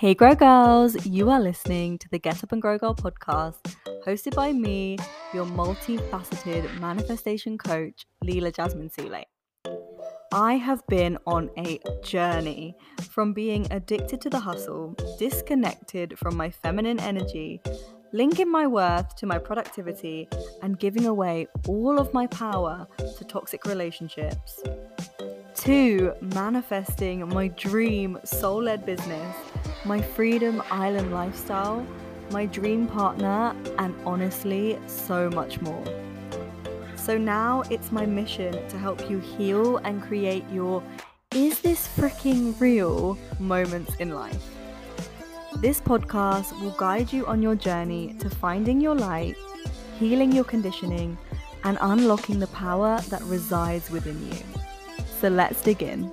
Hey, Grow Girls! You are listening to the Get Up and Grow Girl podcast, hosted by me, your multifaceted manifestation coach, Leela Jasmine Sule. I have been on a journey from being addicted to the hustle, disconnected from my feminine energy, linking my worth to my productivity, and giving away all of my power to toxic relationships, to manifesting my dream soul led business, my freedom island lifestyle, my dream partner, and honestly, so much more. So now it's my mission to help you heal and create your is this freaking real moments in life. This podcast will guide you on your journey to finding your light, healing your conditioning, and unlocking the power that resides within you. So let's dig in.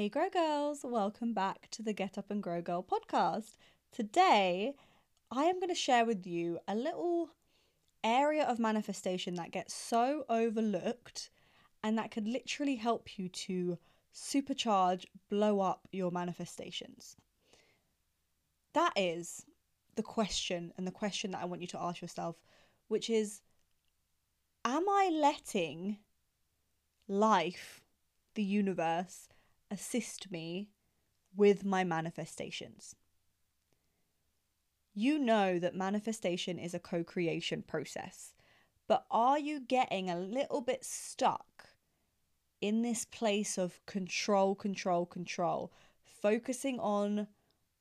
Hey, Grow Girls, welcome back to the Get Up and Grow Girl podcast. Today, I am going to share with you a little area of manifestation that gets so overlooked and that could literally help you to supercharge, blow up your manifestations. That is the question, and the question that I want you to ask yourself, which is Am I letting life, the universe, assist me with my manifestations. You know that manifestation is a co creation process, but are you getting a little bit stuck in this place of control, control, control, focusing on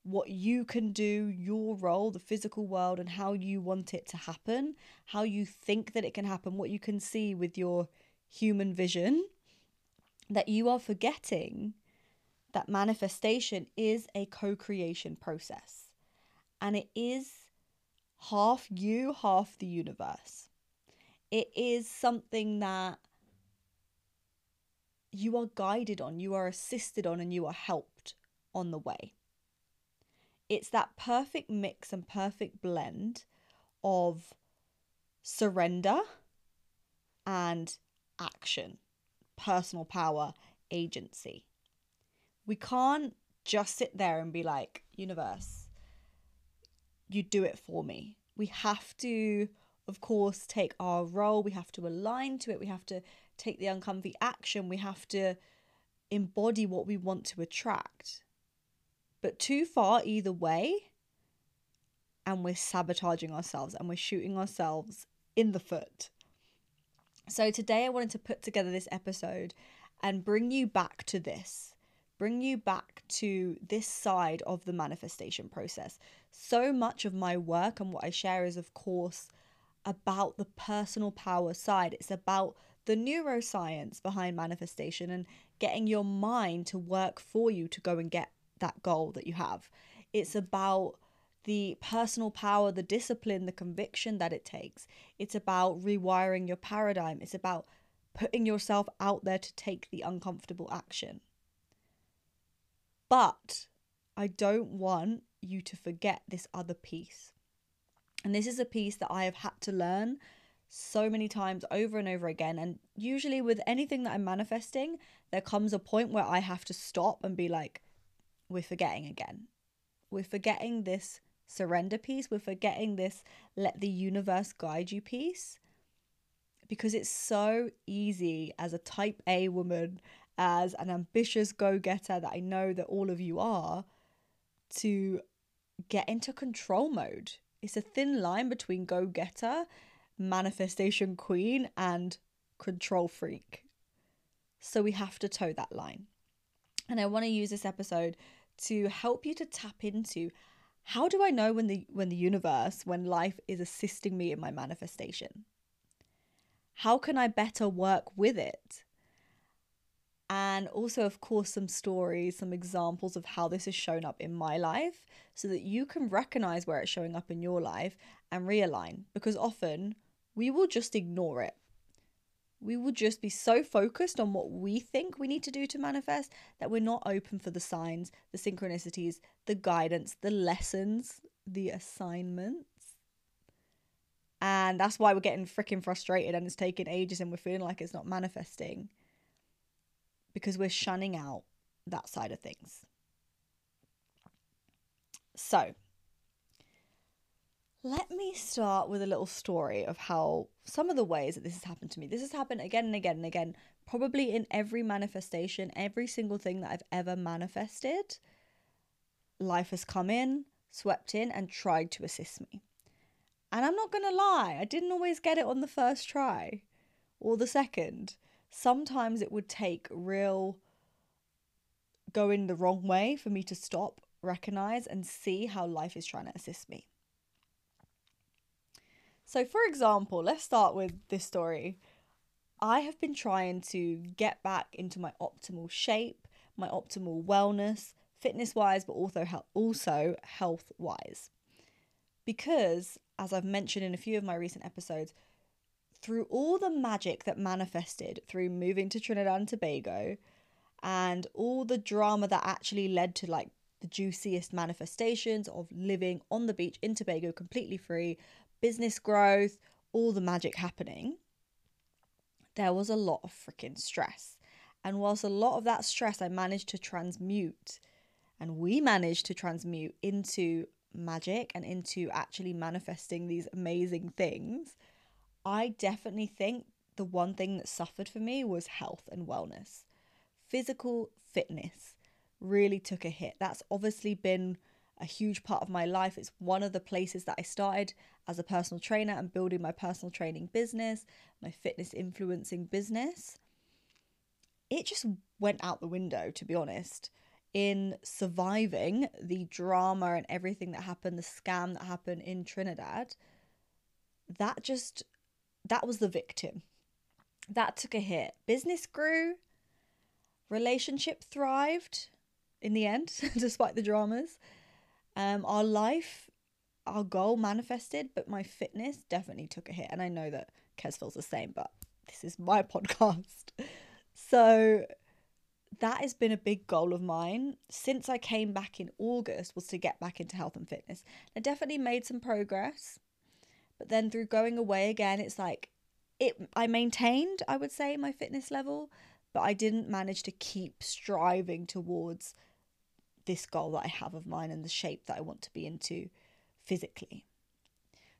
what you can do, your role, the physical world, and how you want it to happen, how you think that it can happen, what you can see with your human vision, that you are forgetting that manifestation is a co creation process and it is half you, half the universe. It is something that you are guided on, you are assisted on, and you are helped on the way. It's that perfect mix and perfect blend of surrender and action, personal power, agency. We can't just sit there and be like, universe, you do it for me. We have to, of course, take our role. We have to align to it. We have to take the uncomfy action. We have to embody what we want to attract. But too far either way, and we're sabotaging ourselves and we're shooting ourselves in the foot. So, today I wanted to put together this episode and bring you back to this bring you back to this side of the manifestation process. So much of my work and what I share is, of course, about the personal power side. It's about the neuroscience behind manifestation and getting your mind to work for you to go and get that goal that you have. It's about the personal power, the discipline, the conviction that it takes. It's about rewiring your paradigm. It's about putting yourself out there to take the uncomfortable action. But I don't want you to forget this other piece. And this is a piece that I have had to learn so many times over and over again. And usually, with anything that I'm manifesting, there comes a point where I have to stop and be like, we're forgetting again. We're forgetting this surrender piece. We're forgetting this let the universe guide you piece. Because it's so easy as a type A woman, as an ambitious go getter that I know that all of you are, to get into control mode. It's a thin line between go getter, manifestation queen, and control freak. So we have to toe that line. And I want to use this episode to help you to tap into how do I know when the when the universe, when life is assisting me in my manifestation? How can I better work with it? And also, of course, some stories, some examples of how this has shown up in my life so that you can recognize where it's showing up in your life and realign because often we will just ignore it. We will just be so focused on what we think we need to do to manifest that we're not open for the signs, the synchronicities, the guidance, the lessons, the assignments. And that's why we're getting freaking frustrated and it's taking ages and we're feeling like it's not manifesting because we're shunning out that side of things. So, let me start with a little story of how some of the ways that this has happened to me. This has happened again and again and again, probably in every manifestation, every single thing that I've ever manifested. Life has come in, swept in, and tried to assist me. And I'm not going to lie, I didn't always get it on the first try or the second sometimes it would take real going the wrong way for me to stop, recognize, and see how life is trying to assist me. So, for example, let's start with this story. I have been trying to get back into my optimal shape, my optimal wellness, fitness wise, but also also health wise. Because, as I've mentioned in a few of my recent episodes, through all the magic that manifested through moving to Trinidad and Tobago and all the drama that actually led to like the juiciest manifestations of living on the beach in Tobago completely free, business growth, all the magic happening, there was a lot of freaking stress. And whilst a lot of that stress I managed to transmute, and we managed to transmute into magic and into actually manifesting these amazing things, I definitely think the one thing that suffered for me was health and wellness. Physical fitness really took a hit. That's obviously been a huge part of my life. It's one of the places that I started as a personal trainer and building my personal training business, my fitness influencing business. It just went out the window, to be honest, in surviving the drama and everything that happened, the scam that happened in Trinidad. That just that was the victim. That took a hit. Business grew, relationship thrived in the end, despite the dramas. Um, our life, our goal manifested, but my fitness definitely took a hit. And I know that Kes feels the same, but this is my podcast. So that has been a big goal of mine since I came back in August was to get back into health and fitness. I definitely made some progress. But then through going away again, it's like it I maintained, I would say, my fitness level, but I didn't manage to keep striving towards this goal that I have of mine and the shape that I want to be into physically.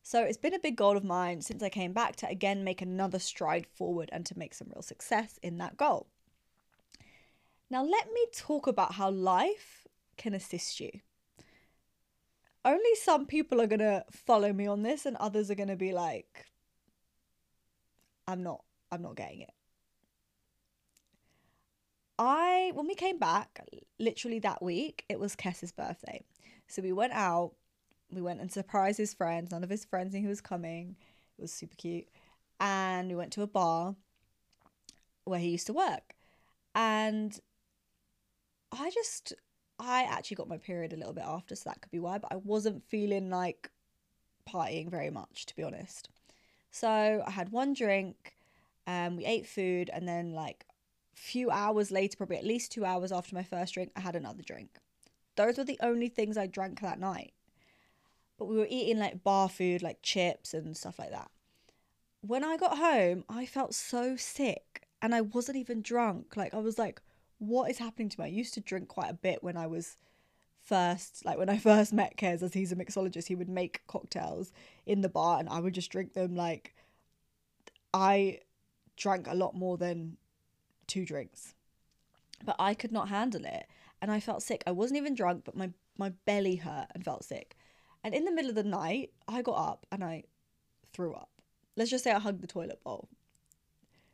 So it's been a big goal of mine since I came back to again make another stride forward and to make some real success in that goal. Now, let me talk about how life can assist you only some people are going to follow me on this and others are going to be like I'm not I'm not getting it. I when we came back literally that week it was Kes's birthday. So we went out, we went and surprised his friends. None of his friends knew he was coming. It was super cute. And we went to a bar where he used to work. And I just I actually got my period a little bit after, so that could be why, but I wasn't feeling like partying very much, to be honest. So I had one drink, um, we ate food, and then like a few hours later, probably at least two hours after my first drink, I had another drink. Those were the only things I drank that night. But we were eating like bar food, like chips and stuff like that. When I got home, I felt so sick and I wasn't even drunk. Like, I was like, what is happening to me? I used to drink quite a bit when I was first, like when I first met Kez, as he's a mixologist, he would make cocktails in the bar and I would just drink them. Like, I drank a lot more than two drinks, but I could not handle it and I felt sick. I wasn't even drunk, but my, my belly hurt and felt sick. And in the middle of the night, I got up and I threw up. Let's just say I hugged the toilet bowl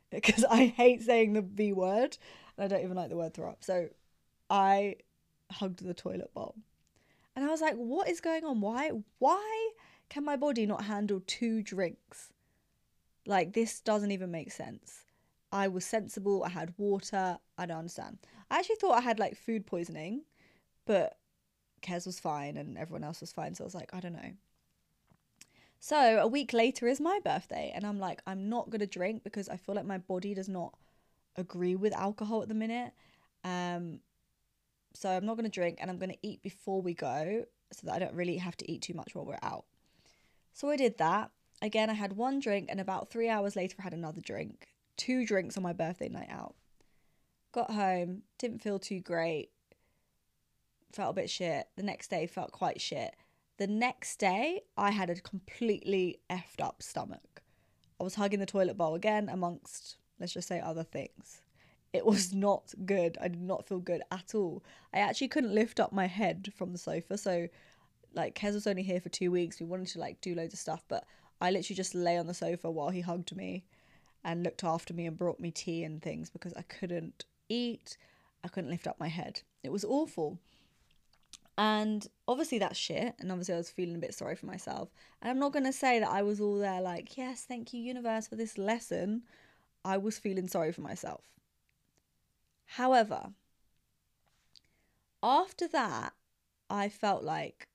because I hate saying the V word and I don't even like the word throw up. So I hugged the toilet bowl. And I was like, what is going on? Why why can my body not handle two drinks? Like this doesn't even make sense. I was sensible, I had water, I don't understand. I actually thought I had like food poisoning, but Kez was fine and everyone else was fine. So I was like, I don't know. So a week later is my birthday, and I'm like, I'm not gonna drink because I feel like my body does not agree with alcohol at the minute. Um, so I'm not gonna drink, and I'm gonna eat before we go, so that I don't really have to eat too much while we're out. So I did that. Again, I had one drink, and about three hours later, I had another drink. Two drinks on my birthday night out. Got home, didn't feel too great, felt a bit shit. The next day felt quite shit. The next day, I had a completely effed up stomach. I was hugging the toilet bowl again, amongst, let's just say, other things. It was not good. I did not feel good at all. I actually couldn't lift up my head from the sofa. So, like, Kez was only here for two weeks. We wanted to, like, do loads of stuff, but I literally just lay on the sofa while he hugged me and looked after me and brought me tea and things because I couldn't eat. I couldn't lift up my head. It was awful. And obviously that's shit. And obviously I was feeling a bit sorry for myself. And I'm not going to say that I was all there like, yes, thank you, universe, for this lesson. I was feeling sorry for myself. However, after that, I felt like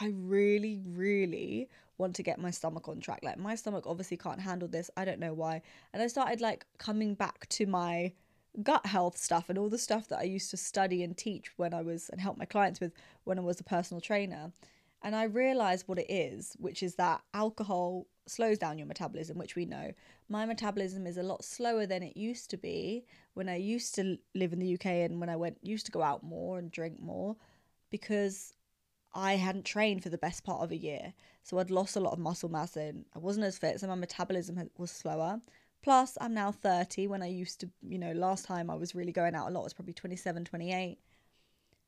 I really, really want to get my stomach on track. Like, my stomach obviously can't handle this. I don't know why. And I started like coming back to my gut health stuff and all the stuff that I used to study and teach when I was and help my clients with when I was a personal trainer. And I realized what it is, which is that alcohol slows down your metabolism, which we know. My metabolism is a lot slower than it used to be when I used to live in the UK and when I went used to go out more and drink more because I hadn't trained for the best part of a year. So I'd lost a lot of muscle mass and I wasn't as fit, so my metabolism was slower. Plus, I'm now 30 when I used to, you know, last time I was really going out a lot was probably 27, 28.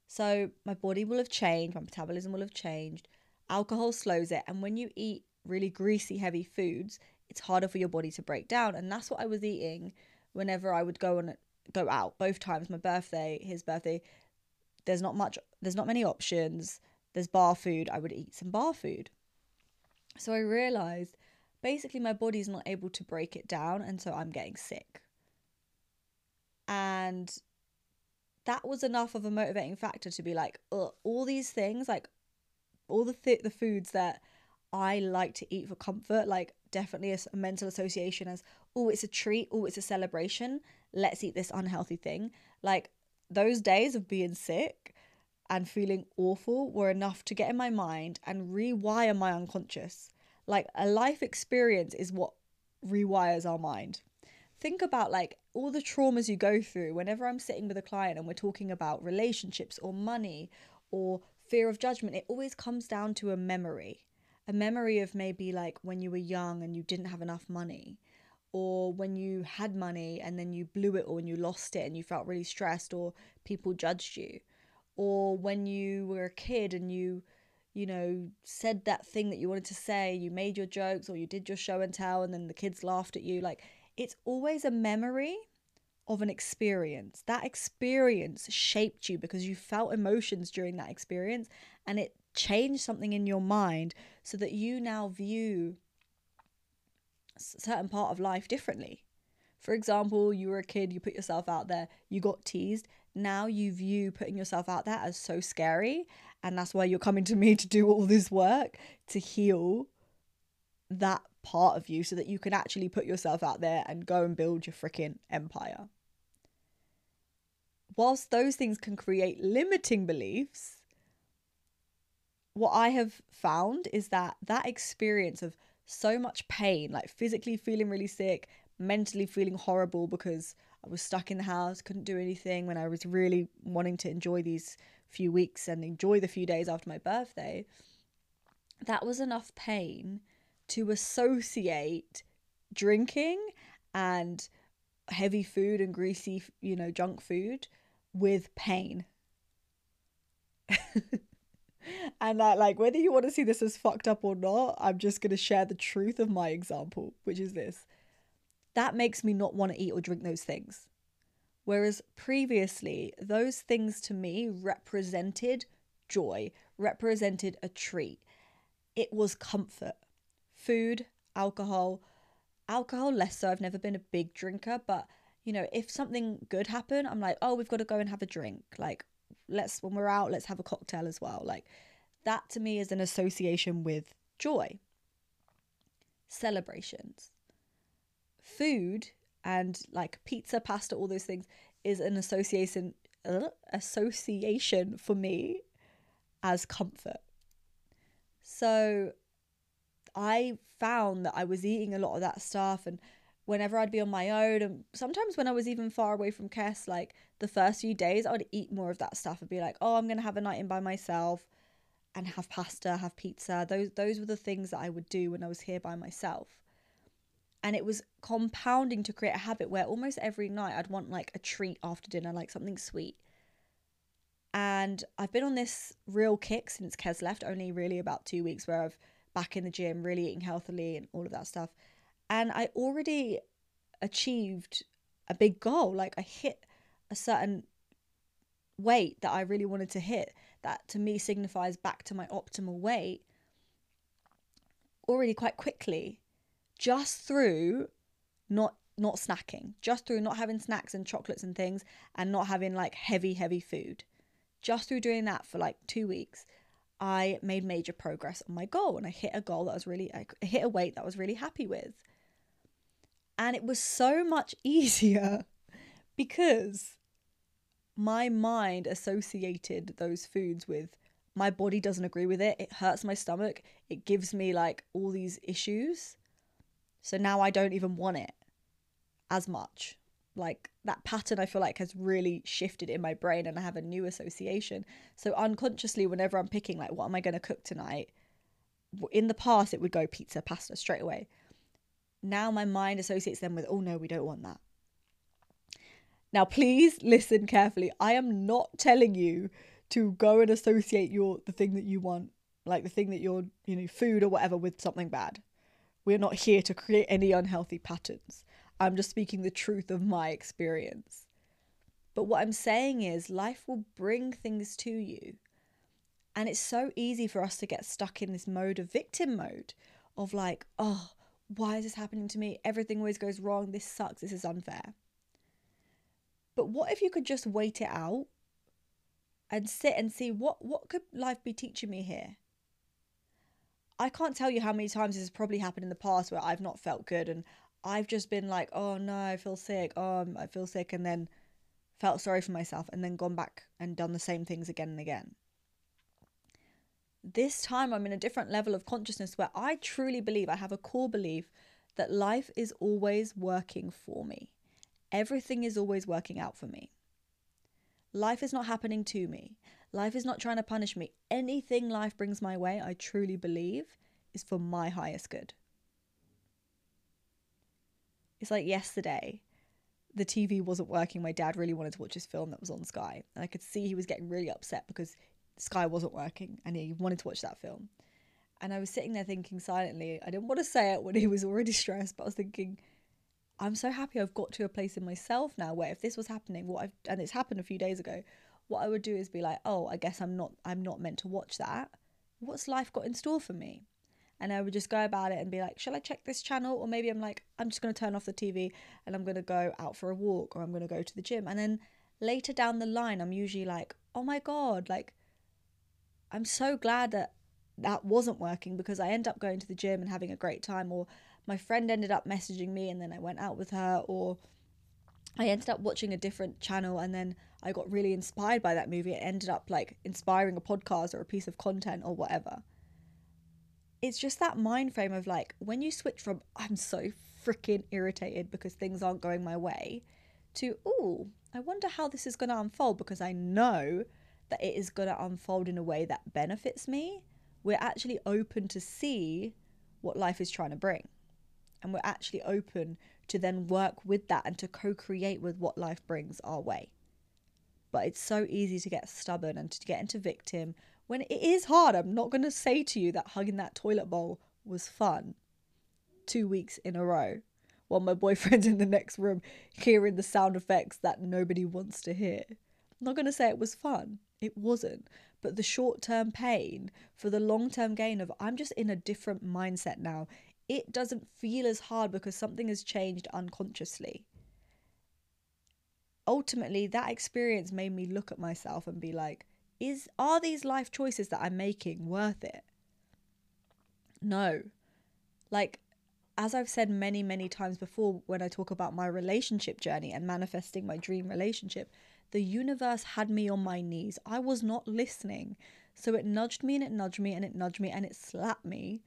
So my body will have changed, my metabolism will have changed. Alcohol slows it. And when you eat really greasy, heavy foods, it's harder for your body to break down. And that's what I was eating whenever I would go on go out. Both times, my birthday, his birthday, there's not much there's not many options. There's bar food. I would eat some bar food. So I realized basically my body's not able to break it down and so I'm getting sick. And that was enough of a motivating factor to be like, all these things, like all the th- the foods that I like to eat for comfort, like definitely a, a mental association as, oh, it's a treat, oh, it's a celebration. Let's eat this unhealthy thing. Like those days of being sick and feeling awful were enough to get in my mind and rewire my unconscious like a life experience is what rewires our mind. Think about like all the traumas you go through whenever I'm sitting with a client and we're talking about relationships or money or fear of judgment, it always comes down to a memory. A memory of maybe like when you were young and you didn't have enough money, or when you had money and then you blew it or when you lost it and you felt really stressed or people judged you, or when you were a kid and you you know, said that thing that you wanted to say, you made your jokes or you did your show and tell, and then the kids laughed at you. Like, it's always a memory of an experience. That experience shaped you because you felt emotions during that experience and it changed something in your mind so that you now view a certain part of life differently. For example, you were a kid, you put yourself out there, you got teased. Now you view putting yourself out there as so scary and that's why you're coming to me to do all this work to heal that part of you so that you can actually put yourself out there and go and build your freaking empire. whilst those things can create limiting beliefs, what I have found is that that experience of so much pain, like physically feeling really sick, mentally feeling horrible because I was stuck in the house, couldn't do anything when I was really wanting to enjoy these few weeks and enjoy the few days after my birthday. That was enough pain to associate drinking and heavy food and greasy, you know, junk food with pain. and that, like, whether you want to see this as fucked up or not, I'm just going to share the truth of my example, which is this. That makes me not want to eat or drink those things. Whereas previously, those things to me represented joy, represented a treat. It was comfort. Food, alcohol, alcohol less so. I've never been a big drinker, but you know, if something good happened, I'm like, oh, we've got to go and have a drink. Like, let's, when we're out, let's have a cocktail as well. Like, that to me is an association with joy, celebrations. Food and like pizza, pasta, all those things is an association uh, association for me as comfort. So I found that I was eating a lot of that stuff and whenever I'd be on my own and sometimes when I was even far away from Kes, like the first few days I would eat more of that stuff and be like, oh I'm gonna have a night in by myself and have pasta, have pizza. Those those were the things that I would do when I was here by myself. And it was compounding to create a habit where almost every night I'd want like a treat after dinner, like something sweet. And I've been on this real kick since Kes left, only really about two weeks where I've back in the gym, really eating healthily and all of that stuff. And I already achieved a big goal. Like I hit a certain weight that I really wanted to hit that to me signifies back to my optimal weight already quite quickly just through not not snacking just through not having snacks and chocolates and things and not having like heavy heavy food just through doing that for like 2 weeks I made major progress on my goal and I hit a goal that I was really I hit a weight that I was really happy with and it was so much easier because my mind associated those foods with my body doesn't agree with it. It hurts my stomach. It gives me like all these issues. So now I don't even want it as much. Like that pattern, I feel like has really shifted in my brain and I have a new association. So unconsciously, whenever I'm picking, like, what am I going to cook tonight? In the past, it would go pizza, pasta straight away. Now my mind associates them with, oh no, we don't want that. Now, please listen carefully. I am not telling you to go and associate your the thing that you want, like the thing that you're, you know, food or whatever, with something bad. We're not here to create any unhealthy patterns. I'm just speaking the truth of my experience. But what I'm saying is, life will bring things to you. And it's so easy for us to get stuck in this mode of victim mode of like, oh, why is this happening to me? Everything always goes wrong. This sucks. This is unfair. But what if you could just wait it out and sit and see what what could life be teaching me here? I can't tell you how many times this has probably happened in the past where I've not felt good and I've just been like, oh no, I feel sick. Oh, I feel sick, and then felt sorry for myself, and then gone back and done the same things again and again. This time, I'm in a different level of consciousness where I truly believe I have a core belief that life is always working for me. Everything is always working out for me. Life is not happening to me. Life is not trying to punish me. Anything life brings my way, I truly believe, is for my highest good. It's like yesterday, the TV wasn't working. My dad really wanted to watch his film that was on Sky. And I could see he was getting really upset because Sky wasn't working and he wanted to watch that film. And I was sitting there thinking silently, I didn't want to say it when he was already stressed, but I was thinking, I'm so happy I've got to a place in myself now where if this was happening, what I've and it's happened a few days ago, what I would do is be like, oh, I guess I'm not I'm not meant to watch that. What's life got in store for me? And I would just go about it and be like, shall I check this channel? Or maybe I'm like, I'm just gonna turn off the TV and I'm gonna go out for a walk or I'm gonna go to the gym. And then later down the line, I'm usually like, oh my god, like I'm so glad that that wasn't working because I end up going to the gym and having a great time or my friend ended up messaging me and then I went out with her, or I ended up watching a different channel and then I got really inspired by that movie. It ended up like inspiring a podcast or a piece of content or whatever. It's just that mind frame of like when you switch from I'm so freaking irritated because things aren't going my way to, oh, I wonder how this is going to unfold because I know that it is going to unfold in a way that benefits me. We're actually open to see what life is trying to bring. And we're actually open to then work with that and to co create with what life brings our way. But it's so easy to get stubborn and to get into victim when it is hard. I'm not going to say to you that hugging that toilet bowl was fun two weeks in a row while my boyfriend's in the next room hearing the sound effects that nobody wants to hear. I'm not going to say it was fun. It wasn't. But the short term pain for the long term gain of I'm just in a different mindset now. It doesn't feel as hard because something has changed unconsciously. Ultimately, that experience made me look at myself and be like, is are these life choices that I'm making worth it? No. Like as I've said many, many times before when I talk about my relationship journey and manifesting my dream relationship, the universe had me on my knees. I was not listening. So it nudged me and it nudged me and it nudged me and it slapped me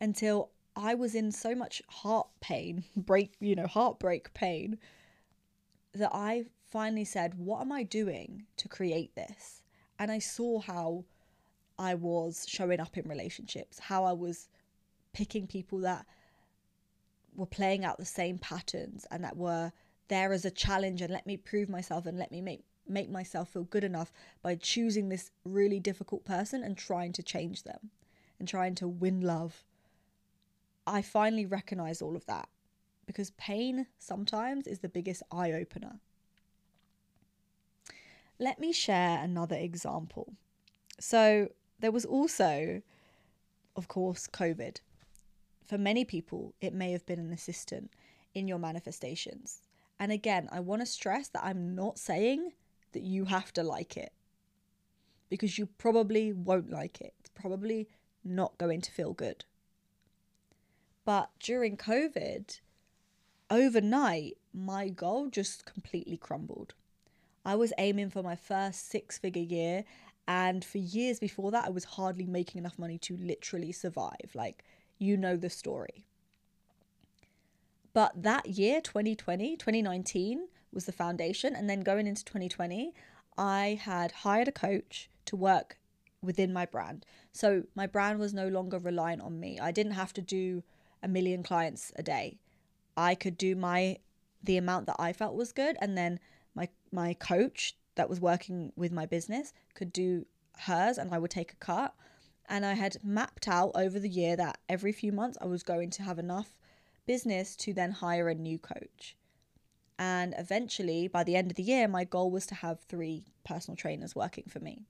until I was in so much heart pain, break, you know, heartbreak pain, that I finally said, What am I doing to create this? And I saw how I was showing up in relationships, how I was picking people that were playing out the same patterns and that were there as a challenge and let me prove myself and let me make make myself feel good enough by choosing this really difficult person and trying to change them and trying to win love. I finally recognized all of that because pain sometimes is the biggest eye opener. Let me share another example. So, there was also, of course, COVID for many people, it may have been an assistant in your manifestations. And again, I want to stress that I'm not saying that you have to like it because you probably won't like it. It's probably not going to feel good. But during COVID, overnight, my goal just completely crumbled. I was aiming for my first six figure year, and for years before that, I was hardly making enough money to literally survive. Like, you know the story. But that year, 2020, 2019 was the foundation. And then going into 2020, I had hired a coach to work within my brand. So my brand was no longer reliant on me. I didn't have to do a million clients a day. I could do my the amount that I felt was good and then my my coach that was working with my business could do hers and I would take a cut and I had mapped out over the year that every few months I was going to have enough business to then hire a new coach. And eventually, by the end of the year, my goal was to have three personal trainers working for me.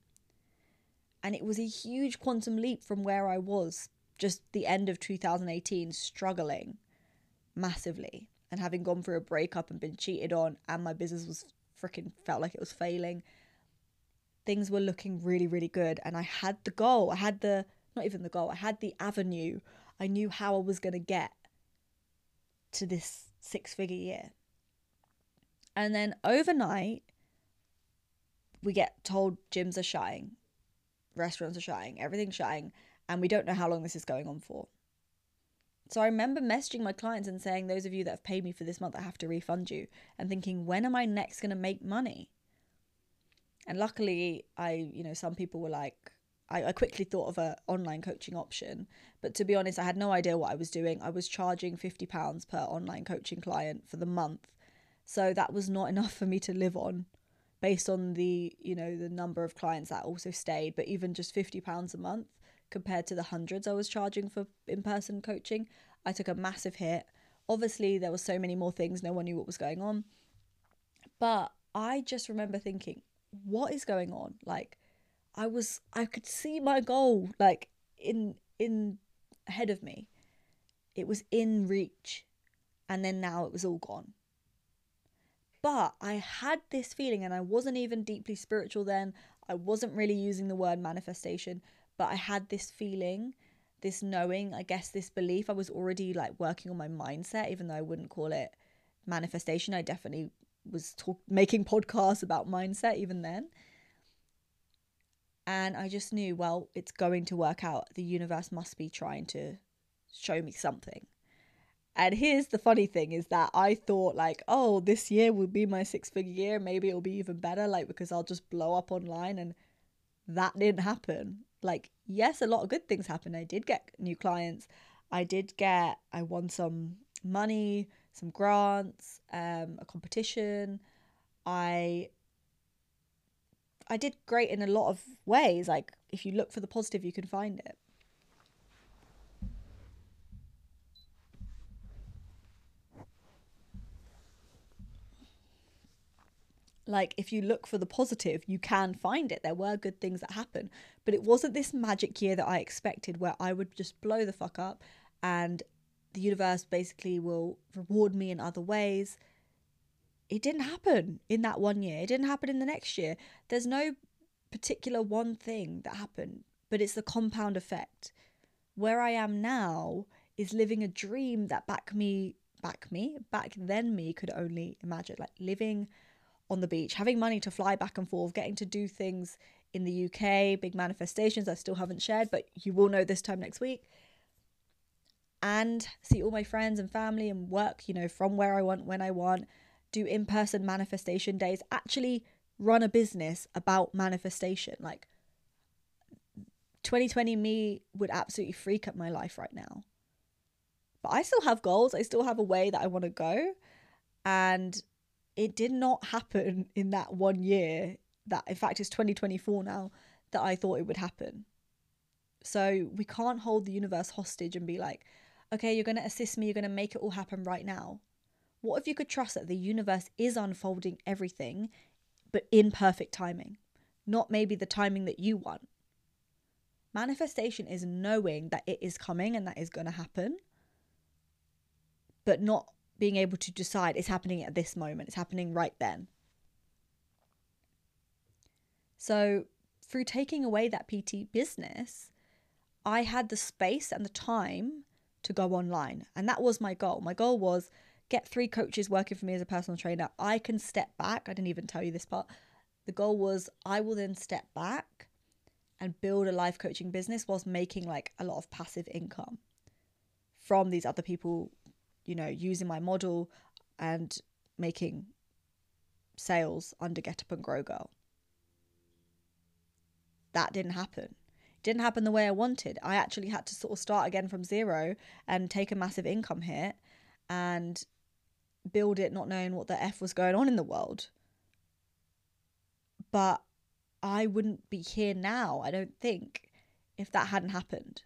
And it was a huge quantum leap from where I was just the end of 2018, struggling massively and having gone through a breakup and been cheated on, and my business was freaking felt like it was failing things were looking really, really good. And I had the goal, I had the, not even the goal, I had the avenue. I knew how I was going to get to this six figure year. And then overnight, we get told gyms are shutting, restaurants are shutting, everything's shutting, and we don't know how long this is going on for. So I remember messaging my clients and saying, Those of you that have paid me for this month, I have to refund you, and thinking, When am I next going to make money? And luckily, I, you know, some people were like, I, I quickly thought of an online coaching option. But to be honest, I had no idea what I was doing. I was charging £50 per online coaching client for the month. So that was not enough for me to live on based on the, you know, the number of clients that also stayed. But even just £50 a month compared to the hundreds I was charging for in person coaching, I took a massive hit. Obviously, there were so many more things, no one knew what was going on. But I just remember thinking, what is going on? Like, I was, I could see my goal like in in ahead of me. It was in reach, and then now it was all gone. But I had this feeling, and I wasn't even deeply spiritual then. I wasn't really using the word manifestation, but I had this feeling, this knowing, I guess, this belief. I was already like working on my mindset, even though I wouldn't call it manifestation. I definitely was talk- making podcasts about mindset even then. And I just knew, well, it's going to work out. The universe must be trying to show me something. And here's the funny thing is that I thought like, oh, this year will be my six figure year. Maybe it'll be even better, like because I'll just blow up online. And that didn't happen. Like, yes, a lot of good things happened. I did get new clients. I did get, I won some money, some grants, um, a competition. I I did great in a lot of ways. Like if you look for the positive, you can find it. Like if you look for the positive, you can find it. There were good things that happened, but it wasn't this magic year that I expected where I would just blow the fuck up and the universe basically will reward me in other ways. It didn't happen in that one year. It didn't happen in the next year. There's no particular one thing that happened, but it's the compound effect. Where I am now is living a dream that back me, back me, back then me could only imagine. Like living on the beach, having money to fly back and forth, getting to do things in the UK, big manifestations I still haven't shared, but you will know this time next week and see all my friends and family and work, you know, from where I want, when I want, do in person manifestation days, actually run a business about manifestation. Like 2020 me would absolutely freak up my life right now. But I still have goals, I still have a way that I want to go. And it did not happen in that one year that, in fact, it's 2024 now that I thought it would happen. So we can't hold the universe hostage and be like, okay, you're going to assist me, you're going to make it all happen right now. What if you could trust that the universe is unfolding everything, but in perfect timing, not maybe the timing that you want? Manifestation is knowing that it is coming and that is going to happen, but not being able to decide it's happening at this moment, it's happening right then. So, through taking away that PT business, I had the space and the time to go online. And that was my goal. My goal was get three coaches working for me as a personal trainer. I can step back. I didn't even tell you this part. The goal was I will then step back and build a life coaching business whilst making like a lot of passive income from these other people, you know, using my model and making sales under Get Up and Grow Girl. That didn't happen didn't happen the way I wanted. I actually had to sort of start again from zero and take a massive income hit and build it not knowing what the F was going on in the world. But I wouldn't be here now, I don't think, if that hadn't happened.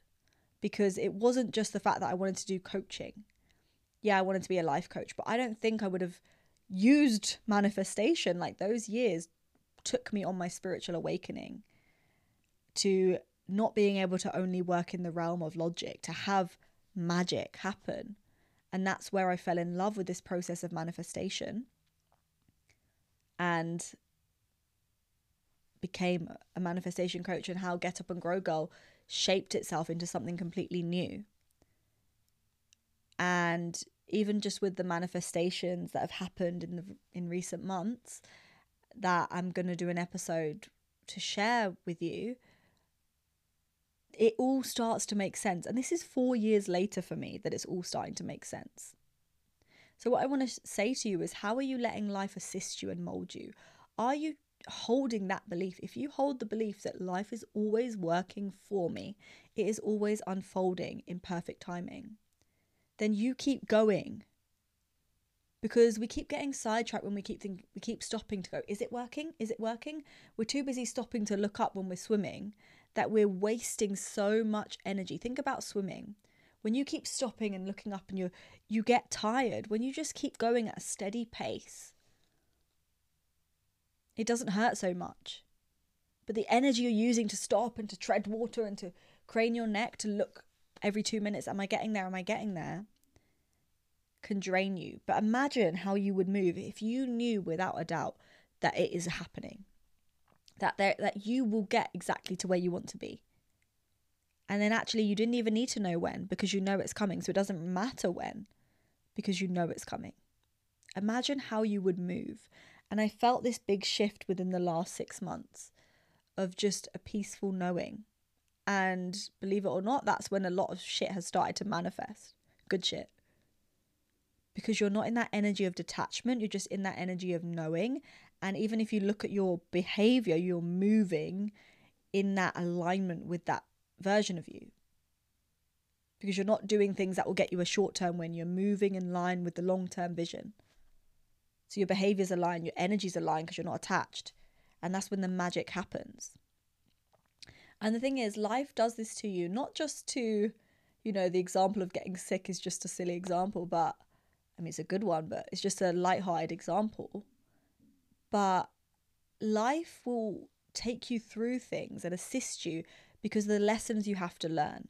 Because it wasn't just the fact that I wanted to do coaching. Yeah, I wanted to be a life coach, but I don't think I would have used manifestation like those years took me on my spiritual awakening to not being able to only work in the realm of logic, to have magic happen. And that's where I fell in love with this process of manifestation and became a manifestation coach and how Get Up and Grow Girl shaped itself into something completely new. And even just with the manifestations that have happened in the in recent months that I'm going to do an episode to share with you it all starts to make sense. And this is four years later for me that it's all starting to make sense. So, what I want to say to you is how are you letting life assist you and mold you? Are you holding that belief? If you hold the belief that life is always working for me, it is always unfolding in perfect timing, then you keep going. Because we keep getting sidetracked when we keep think we keep stopping to go, is it working? Is it working? We're too busy stopping to look up when we're swimming that we're wasting so much energy. Think about swimming. When you keep stopping and looking up and you you get tired, when you just keep going at a steady pace, it doesn't hurt so much. But the energy you're using to stop and to tread water and to crane your neck to look every 2 minutes, am I getting there? Am I getting there? can drain you. But imagine how you would move if you knew without a doubt that it is happening that there that you will get exactly to where you want to be and then actually you didn't even need to know when because you know it's coming so it doesn't matter when because you know it's coming imagine how you would move. And I felt this big shift within the last six months of just a peaceful knowing. And believe it or not, that's when a lot of shit has started to manifest. Good shit. Because you're not in that energy of detachment, you're just in that energy of knowing. And even if you look at your behavior, you're moving in that alignment with that version of you. Because you're not doing things that will get you a short term win, you're moving in line with the long term vision. So your behaviors align, your energies align because you're not attached. And that's when the magic happens. And the thing is, life does this to you, not just to, you know, the example of getting sick is just a silly example, but I mean, it's a good one, but it's just a light-hearted example. But life will take you through things and assist you because the lessons you have to learn.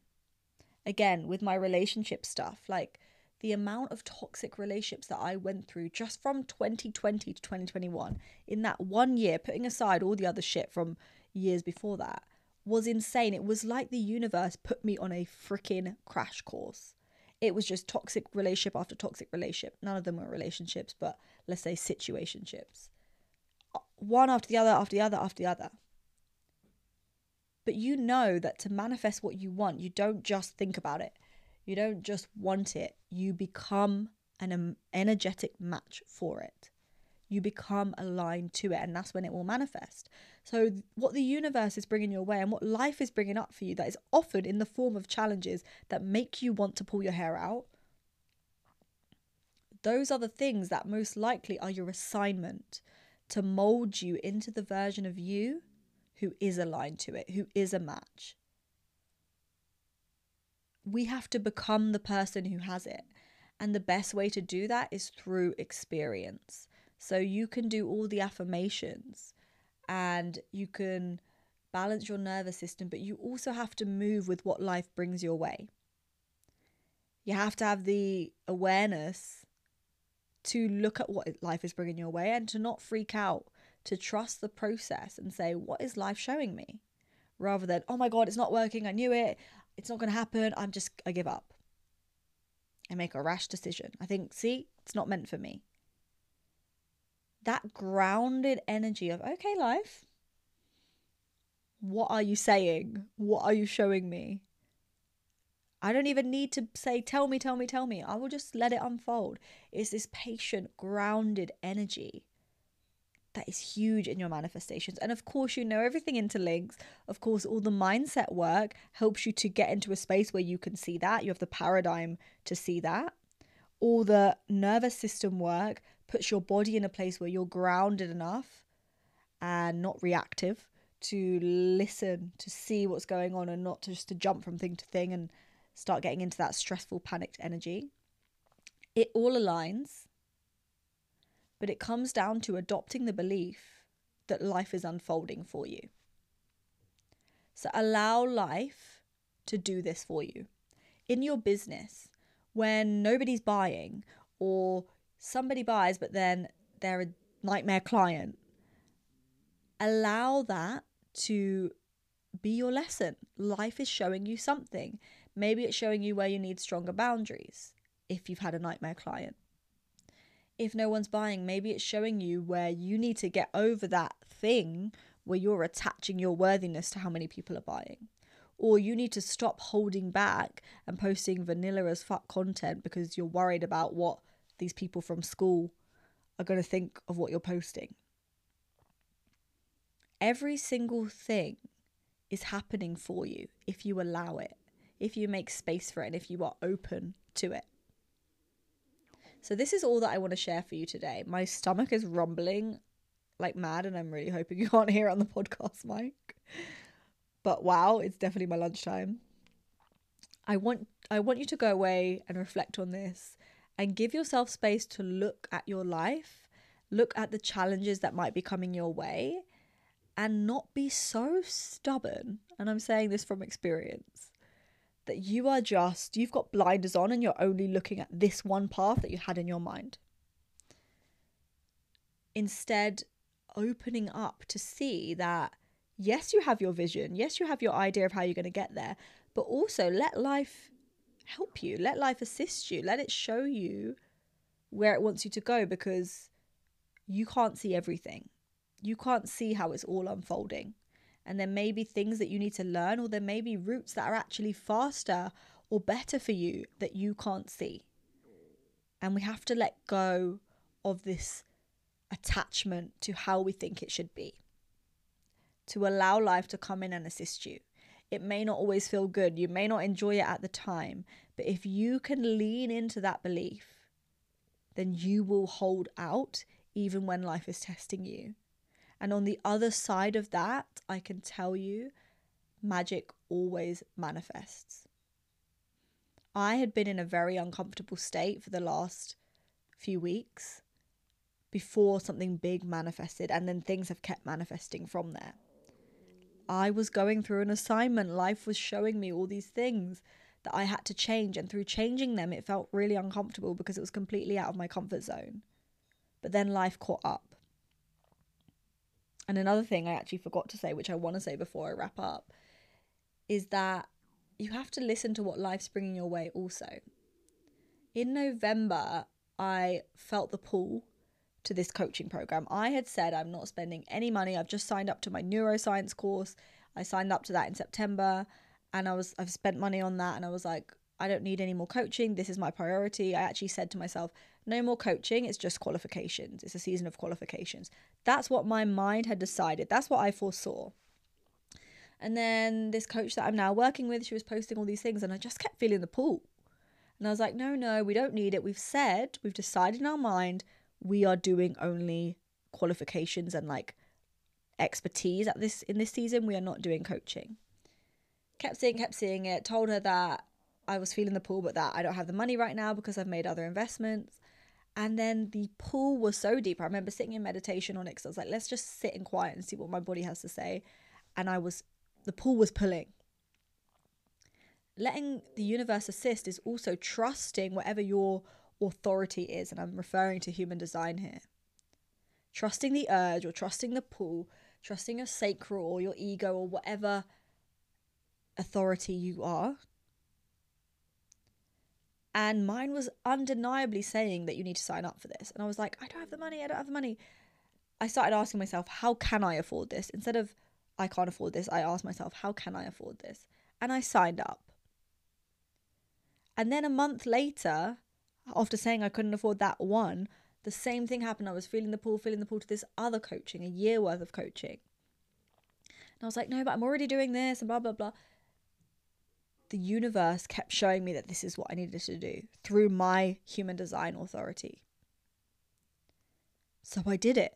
Again, with my relationship stuff, like the amount of toxic relationships that I went through just from 2020 to 2021 in that one year, putting aside all the other shit from years before that, was insane. It was like the universe put me on a freaking crash course. It was just toxic relationship after toxic relationship. None of them were relationships, but let's say situationships. Uh, one after the other, after the other, after the other. But you know that to manifest what you want, you don't just think about it. You don't just want it, you become an energetic match for it. You become aligned to it, and that's when it will manifest. So, what the universe is bringing your way and what life is bringing up for you that is offered in the form of challenges that make you want to pull your hair out, those are the things that most likely are your assignment to mold you into the version of you who is aligned to it, who is a match we have to become the person who has it. And the best way to do that is through experience. So you can do all the affirmations and you can balance your nervous system, but you also have to move with what life brings your way. You have to have the awareness to look at what life is bringing your way and to not freak out, to trust the process and say, What is life showing me? Rather than, Oh my God, it's not working. I knew it it's not going to happen. I'm just, I give up. I make a rash decision. I think, see, it's not meant for me. That grounded energy of, okay, life, what are you saying? What are you showing me? I don't even need to say, tell me, tell me, tell me. I will just let it unfold. It's this patient, grounded energy that is huge in your manifestations. And of course, you know everything interlinks. Of course, all the mindset work helps you to get into a space where you can see that. You have the paradigm to see that. All the nervous system work puts your body in a place where you're grounded enough and not reactive to listen, to see what's going on, and not to just to jump from thing to thing and start getting into that stressful, panicked energy. It all aligns but it comes down to adopting the belief that life is unfolding for you. So allow life to do this for you. In your business, when nobody's buying or somebody buys but then they're a nightmare client, allow that to be your lesson. Life is showing you something. Maybe it's showing you where you need stronger boundaries if you've had a nightmare client if no one's buying, maybe it's showing you where you need to get over that thing where you're attaching your worthiness to how many people are buying. Or you need to stop holding back and posting vanilla as fuck content because you're worried about what these people from school are going to think of what you're posting. Every single thing is happening for you if you allow it, if you make space for it, and if you are open to it. So this is all that I want to share for you today. My stomach is rumbling like mad, and I'm really hoping you can't hear on the podcast mic. But wow, it's definitely my lunchtime. I want I want you to go away and reflect on this and give yourself space to look at your life, look at the challenges that might be coming your way, and not be so stubborn. And I'm saying this from experience that you are just, you've got blinders on and you're only looking at this one path that you had in your mind. Instead, opening up to see that, yes, you have your vision, yes, you have your idea of how you're going to get there, but also let life help you, let life assist you, let it show you where it wants you to go because you can't see everything. You can't see how it's all unfolding. And there may be things that you need to learn, or there may be routes that are actually faster or better for you that you can't see. And we have to let go of this attachment to how we think it should be, to allow life to come in and assist you. It may not always feel good, you may not enjoy it at the time, but if you can lean into that belief, then you will hold out even when life is testing you. And on the other side of that, I can tell you, magic always manifests. I had been in a very uncomfortable state for the last few weeks before something big manifested, and then things have kept manifesting from there. I was going through an assignment, life was showing me all these things that I had to change, and through changing them, it felt really uncomfortable because it was completely out of my comfort zone. But then life caught up. And another thing I actually forgot to say, which I want to say before I wrap up, is that you have to listen to what life's bringing your way also. In November, I felt the pull to this coaching program. I had said I'm not spending any money. I've just signed up to my neuroscience course. I signed up to that in September and I was I've spent money on that and I was like I don't need any more coaching. This is my priority. I actually said to myself, no more coaching. It's just qualifications. It's a season of qualifications. That's what my mind had decided. That's what I foresaw. And then this coach that I'm now working with, she was posting all these things, and I just kept feeling the pull. And I was like, no, no, we don't need it. We've said, we've decided in our mind, we are doing only qualifications and like expertise at this in this season. We are not doing coaching. Kept seeing, kept seeing it. Told her that I was feeling the pull, but that I don't have the money right now because I've made other investments. And then the pull was so deep. I remember sitting in meditation on it because I was like, let's just sit in quiet and see what my body has to say. And I was, the pull was pulling. Letting the universe assist is also trusting whatever your authority is. And I'm referring to human design here. Trusting the urge or trusting the pull, trusting your sacral or your ego or whatever authority you are and mine was undeniably saying that you need to sign up for this. And I was like, I don't have the money, I don't have the money. I started asking myself, how can I afford this? Instead of, I can't afford this, I asked myself, how can I afford this? And I signed up. And then a month later, after saying I couldn't afford that one, the same thing happened. I was feeling the pull, feeling the pull to this other coaching, a year worth of coaching. And I was like, no, but I'm already doing this and blah, blah, blah the universe kept showing me that this is what I needed to do through my human design authority. So I did it.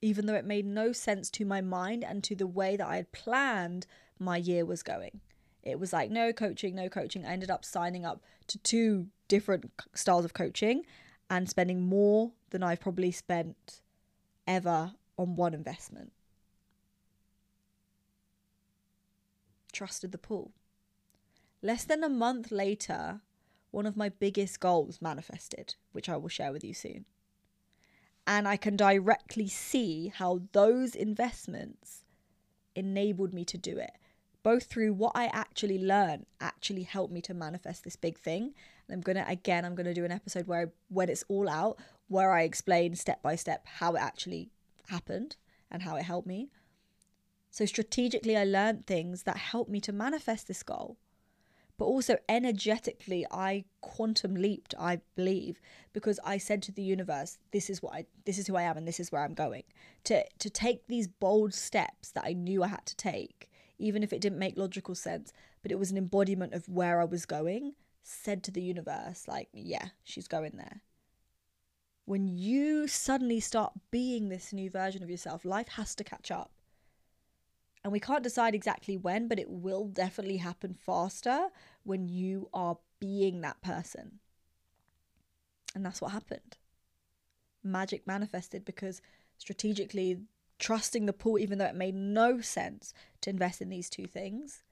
Even though it made no sense to my mind and to the way that I had planned my year was going. It was like, no coaching, no coaching. I ended up signing up to two different styles of coaching and spending more than I've probably spent ever on one investment. Trusted the pool. Less than a month later, one of my biggest goals manifested, which I will share with you soon. And I can directly see how those investments enabled me to do it, both through what I actually learned, actually helped me to manifest this big thing. And I'm gonna again, I'm gonna do an episode where when it's all out, where I explain step by step how it actually happened and how it helped me. So strategically, I learned things that helped me to manifest this goal but also energetically i quantum leaped i believe because i said to the universe this is what i this is who i am and this is where i'm going to to take these bold steps that i knew i had to take even if it didn't make logical sense but it was an embodiment of where i was going said to the universe like yeah she's going there when you suddenly start being this new version of yourself life has to catch up and we can't decide exactly when, but it will definitely happen faster when you are being that person. And that's what happened. Magic manifested because strategically trusting the pull, even though it made no sense to invest in these two things,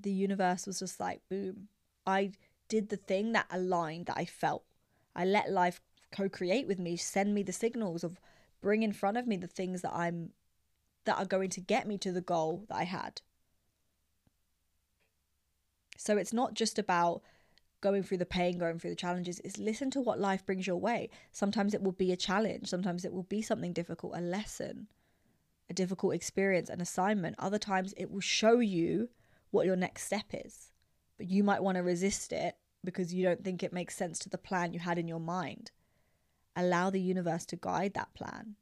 the universe was just like, boom. I did the thing that aligned, that I felt. I let life co create with me, send me the signals of bring in front of me the things that I'm that are going to get me to the goal that I had. So it's not just about going through the pain, going through the challenges, is listen to what life brings your way. Sometimes it will be a challenge, sometimes it will be something difficult, a lesson, a difficult experience, an assignment. Other times it will show you what your next step is. But you might want to resist it because you don't think it makes sense to the plan you had in your mind. Allow the universe to guide that plan,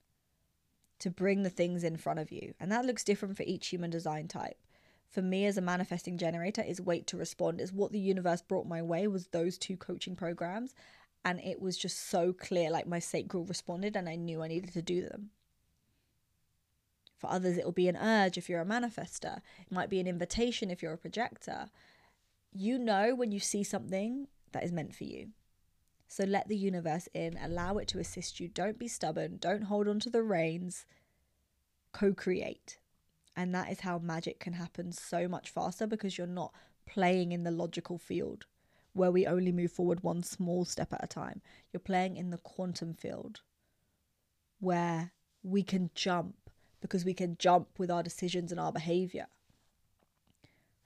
to bring the things in front of you. And that looks different for each human design type for me as a manifesting generator is wait to respond. Is what the universe brought my way was those two coaching programs. And it was just so clear like my sacral responded and i knew i needed to do them. For others it will be an urge if you're a manifester. It might be an invitation if you're a projector. You know when you see something that is meant for you. So let the universe in allow it to assist you. Don't be stubborn. Don't hold on to the reins. Co-create and that is how magic can happen so much faster because you're not playing in the logical field where we only move forward one small step at a time. You're playing in the quantum field where we can jump because we can jump with our decisions and our behavior.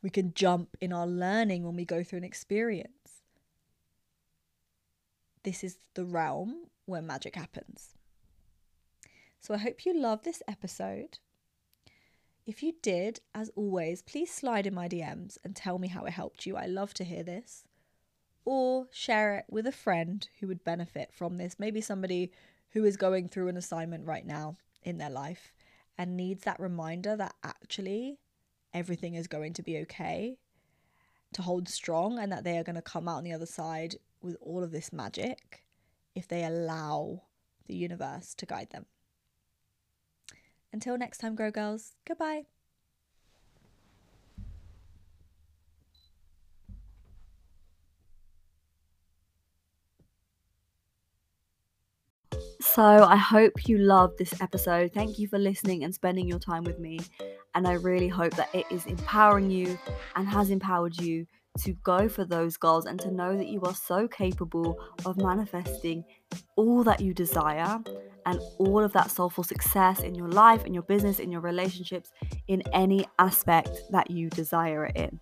We can jump in our learning when we go through an experience. This is the realm where magic happens. So I hope you love this episode. If you did, as always, please slide in my DMs and tell me how it helped you. I love to hear this. Or share it with a friend who would benefit from this. Maybe somebody who is going through an assignment right now in their life and needs that reminder that actually everything is going to be okay, to hold strong, and that they are going to come out on the other side with all of this magic if they allow the universe to guide them. Until next time, Grow Girls, goodbye. So, I hope you loved this episode. Thank you for listening and spending your time with me. And I really hope that it is empowering you and has empowered you to go for those goals and to know that you are so capable of manifesting all that you desire and all of that soulful success in your life, in your business, in your relationships, in any aspect that you desire it in.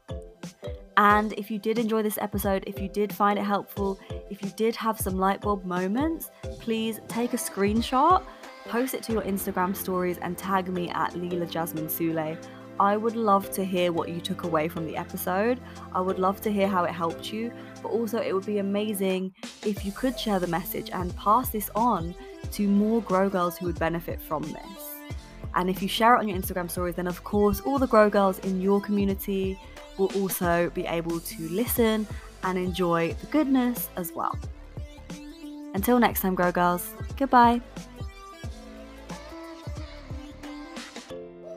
And if you did enjoy this episode, if you did find it helpful, if you did have some light bulb moments, please take a screenshot, post it to your Instagram stories, and tag me at Leela Jasmine Sule. I would love to hear what you took away from the episode. I would love to hear how it helped you, but also it would be amazing if you could share the message and pass this on to more Grow Girls who would benefit from this. And if you share it on your Instagram stories, then of course all the Grow Girls in your community will also be able to listen and enjoy the goodness as well. Until next time, Grow Girls, goodbye.